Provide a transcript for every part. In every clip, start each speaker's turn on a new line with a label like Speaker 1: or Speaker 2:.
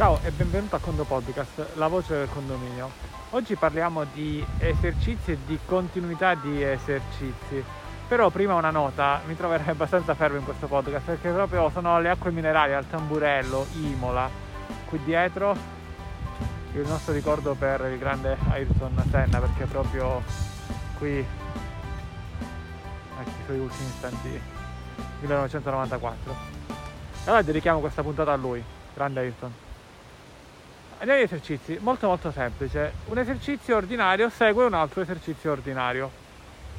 Speaker 1: Ciao e benvenuto a Condo Podcast, la voce del condominio. Oggi parliamo di esercizi e di continuità di esercizi. Però prima una nota, mi troverei abbastanza fermo in questo podcast perché proprio sono le acque minerali al tamburello, Imola. Qui dietro il nostro ricordo per il grande Ayrton Senna perché proprio qui ecco i suoi ultimi istanti 1994. Allora dedichiamo questa puntata a lui, grande Ayrton. Andiamo agli esercizi, molto molto semplice. Un esercizio ordinario segue un altro esercizio ordinario.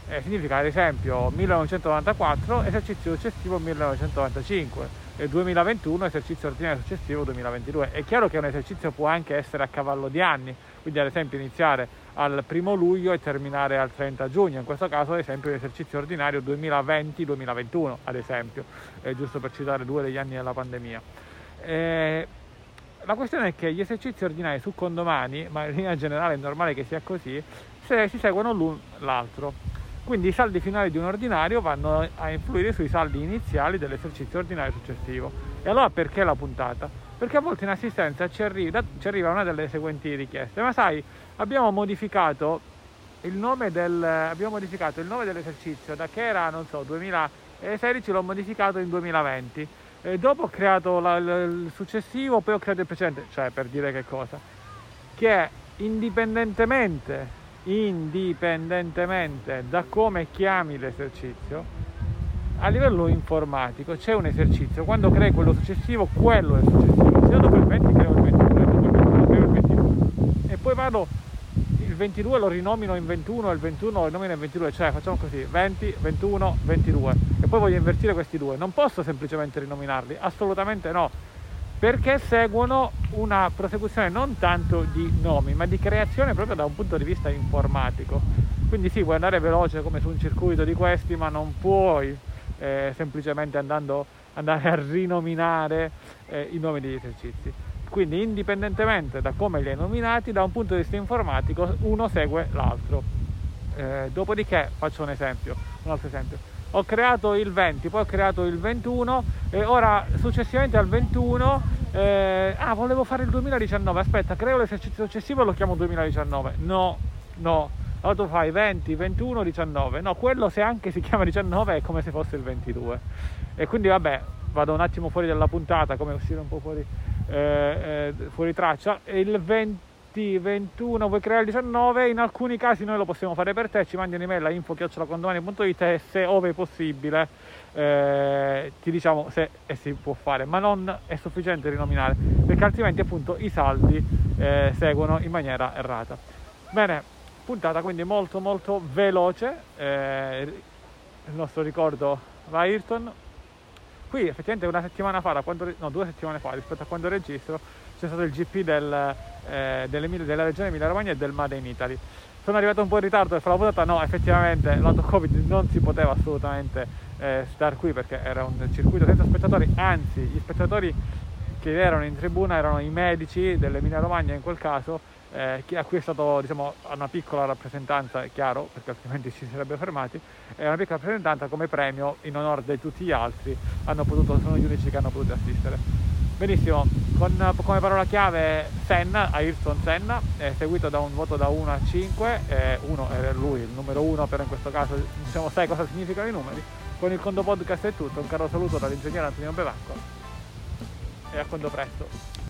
Speaker 1: Eh, significa ad esempio 1994, esercizio successivo 1995 e 2021, esercizio ordinario successivo 2022. È chiaro che un esercizio può anche essere a cavallo di anni, quindi ad esempio iniziare al primo luglio e terminare al 30 giugno, in questo caso ad esempio l'esercizio ordinario 2020-2021, ad esempio, eh, giusto per citare due degli anni della pandemia. Eh, la questione è che gli esercizi ordinari su condomani, ma in linea generale è normale che sia così, se si seguono l'un l'altro. Quindi i saldi finali di un ordinario vanno a influire sui saldi iniziali dell'esercizio ordinario successivo. E allora perché la puntata? Perché a volte in assistenza ci arriva, ci arriva una delle seguenti richieste, ma sai, abbiamo modificato il nome, del, abbiamo modificato il nome dell'esercizio da che era, non so, 2016, l'ho modificato in 2020 e dopo ho creato la, il successivo, poi ho creato il precedente, cioè per dire che cosa? Che indipendentemente, indipendentemente da come chiami l'esercizio, a livello informatico c'è un esercizio, quando crei quello successivo, quello è il successivo, se io il 20 creo il 22, dopo il 21 creo il 22 e poi vado 22 lo rinomino in 21 e il 21 lo rinomino in 22, cioè facciamo così, 20, 21, 22 e poi voglio invertire questi due, non posso semplicemente rinominarli, assolutamente no, perché seguono una prosecuzione non tanto di nomi, ma di creazione proprio da un punto di vista informatico. Quindi sì, puoi andare veloce come su un circuito di questi, ma non puoi eh, semplicemente andando, andare a rinominare eh, i nomi degli esercizi. Quindi indipendentemente da come li hai nominati, da un punto di vista informatico uno segue l'altro. Eh, dopodiché faccio un esempio, un altro esempio. Ho creato il 20, poi ho creato il 21 e ora successivamente al 21 eh, ah volevo fare il 2019, aspetta, creo l'esercizio successivo e lo chiamo 2019. No, no, allora tu fai 20, 21, 19. No, quello se anche si chiama 19 è come se fosse il 22. E quindi vabbè, vado un attimo fuori dalla puntata, come uscire un po' fuori eh, eh, fuori traccia. Il 20, 21 vuoi creare il 19, in alcuni casi noi lo possiamo fare per te, ci mandi un'email a info.condomani.it e se ove possibile eh, ti diciamo se si può fare, ma non è sufficiente rinominare, perché altrimenti appunto i saldi eh, seguono in maniera errata. Bene, puntata quindi molto molto veloce, eh, il nostro ricordo va a Ayrton, Qui effettivamente una settimana fa, quando, no due settimane fa rispetto a quando registro, c'è stato il GP del, eh, della regione Emilia Romagna e del Made in Italy. Sono arrivato un po' in ritardo per fare la puntata, no effettivamente lato Covid non si poteva assolutamente eh, star qui perché era un circuito senza spettatori, anzi gli spettatori che erano in tribuna erano i medici dell'Emilia Romagna in quel caso eh, a cui è stato diciamo, una piccola rappresentanza, è chiaro, perché altrimenti si sarebbe fermati, è una piccola rappresentanza come premio in onore di tutti gli altri, potuto, sono gli unici che hanno potuto assistere. Benissimo, con, come parola chiave Senna, Ayrton Senna, è seguito da un voto da 1 a 5, eh, 1 è lui, il numero 1 però in questo caso diciamo sai cosa significano i numeri. Con il Condo Podcast è tutto, un caro saluto dall'ingegnere Antonio Bevacco e a quando presto.